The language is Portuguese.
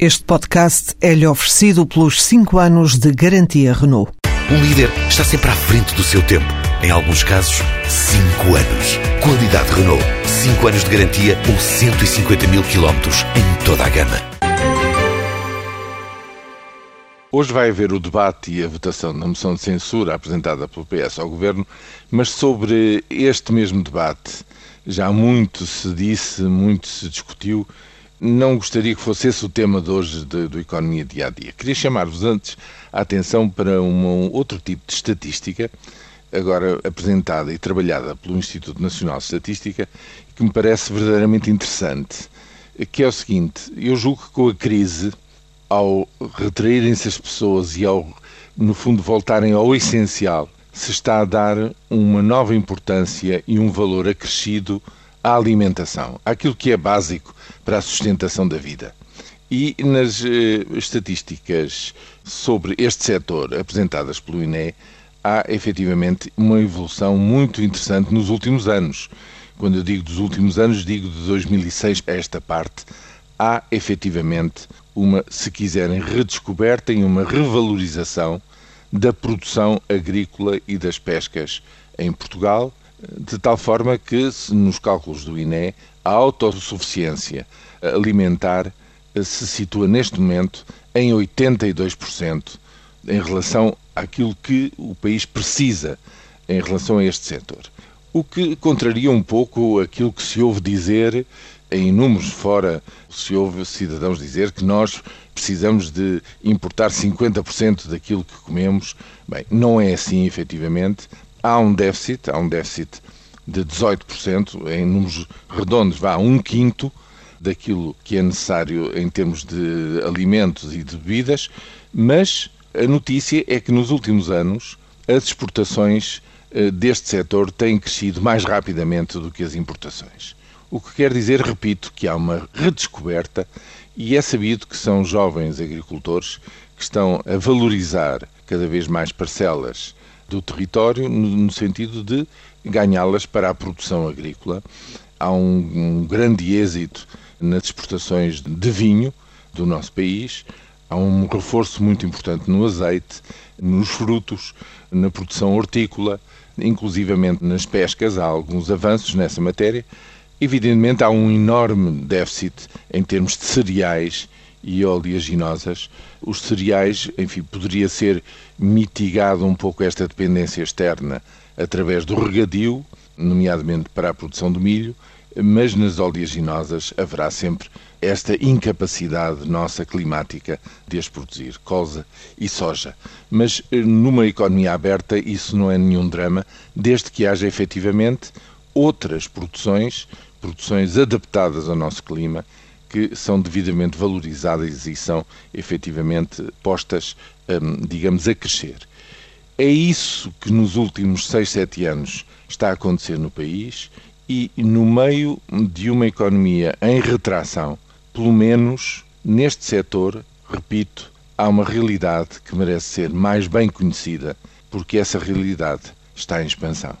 Este podcast é-lhe oferecido pelos 5 anos de garantia Renault. Um líder está sempre à frente do seu tempo. Em alguns casos, 5 anos. Qualidade Renault. 5 anos de garantia ou 150 mil quilómetros em toda a gama. Hoje vai haver o debate e a votação da moção de censura apresentada pelo PS ao Governo, mas sobre este mesmo debate já muito se disse, muito se discutiu não gostaria que fosse esse o tema de hoje do Economia Dia a Dia. Queria chamar-vos antes a atenção para um outro tipo de estatística, agora apresentada e trabalhada pelo Instituto Nacional de Estatística, que me parece verdadeiramente interessante, que é o seguinte: eu julgo que com a crise, ao retraírem-se as pessoas e ao, no fundo, voltarem ao essencial, se está a dar uma nova importância e um valor acrescido à alimentação, àquilo que é básico para a sustentação da vida. E nas eh, estatísticas sobre este setor apresentadas pelo INE, há efetivamente uma evolução muito interessante nos últimos anos. Quando eu digo dos últimos anos, digo de 2006 a esta parte. Há efetivamente uma, se quiserem, redescoberta e uma revalorização da produção agrícola e das pescas em Portugal de tal forma que, nos cálculos do INE, a autossuficiência alimentar se situa neste momento em 82% em relação àquilo que o país precisa em relação a este setor. O que contraria um pouco aquilo que se ouve dizer em números fora, se ouve cidadãos dizer que nós precisamos de importar 50% daquilo que comemos. Bem, não é assim efetivamente há um déficit, há um déficit de 18%, em números redondos, vá um quinto daquilo que é necessário em termos de alimentos e de bebidas, mas a notícia é que nos últimos anos as exportações eh, deste setor têm crescido mais rapidamente do que as importações. O que quer dizer, repito, que há uma redescoberta e é sabido que são jovens agricultores que estão a valorizar cada vez mais parcelas do território, no, sentido de ganhá-las para a produção agrícola. Há um, um grande êxito nas exportações de vinho do nosso país, há um reforço muito importante no azeite, nos frutos, na produção hortícola, inclusivamente nas pescas, há alguns avanços nessa matéria. Evidentemente, há um enorme déficit em termos de cereais e oleaginosas. Os cereais, enfim, poderia ser mitigado um pouco esta dependência externa através do regadio, nomeadamente para a produção de milho, mas nas oleaginosas haverá sempre esta incapacidade nossa climática de as produzir, colza e soja. Mas eh, numa economia aberta isso não é nenhum drama, desde que haja efetivamente outras produções, produções adaptadas ao nosso clima que são devidamente valorizadas e são efetivamente postas, hum, digamos, a crescer. É isso que nos últimos 6, 7 anos está a acontecer no país e no meio de uma economia em retração, pelo menos neste setor, repito, há uma realidade que merece ser mais bem conhecida, porque essa realidade está em expansão.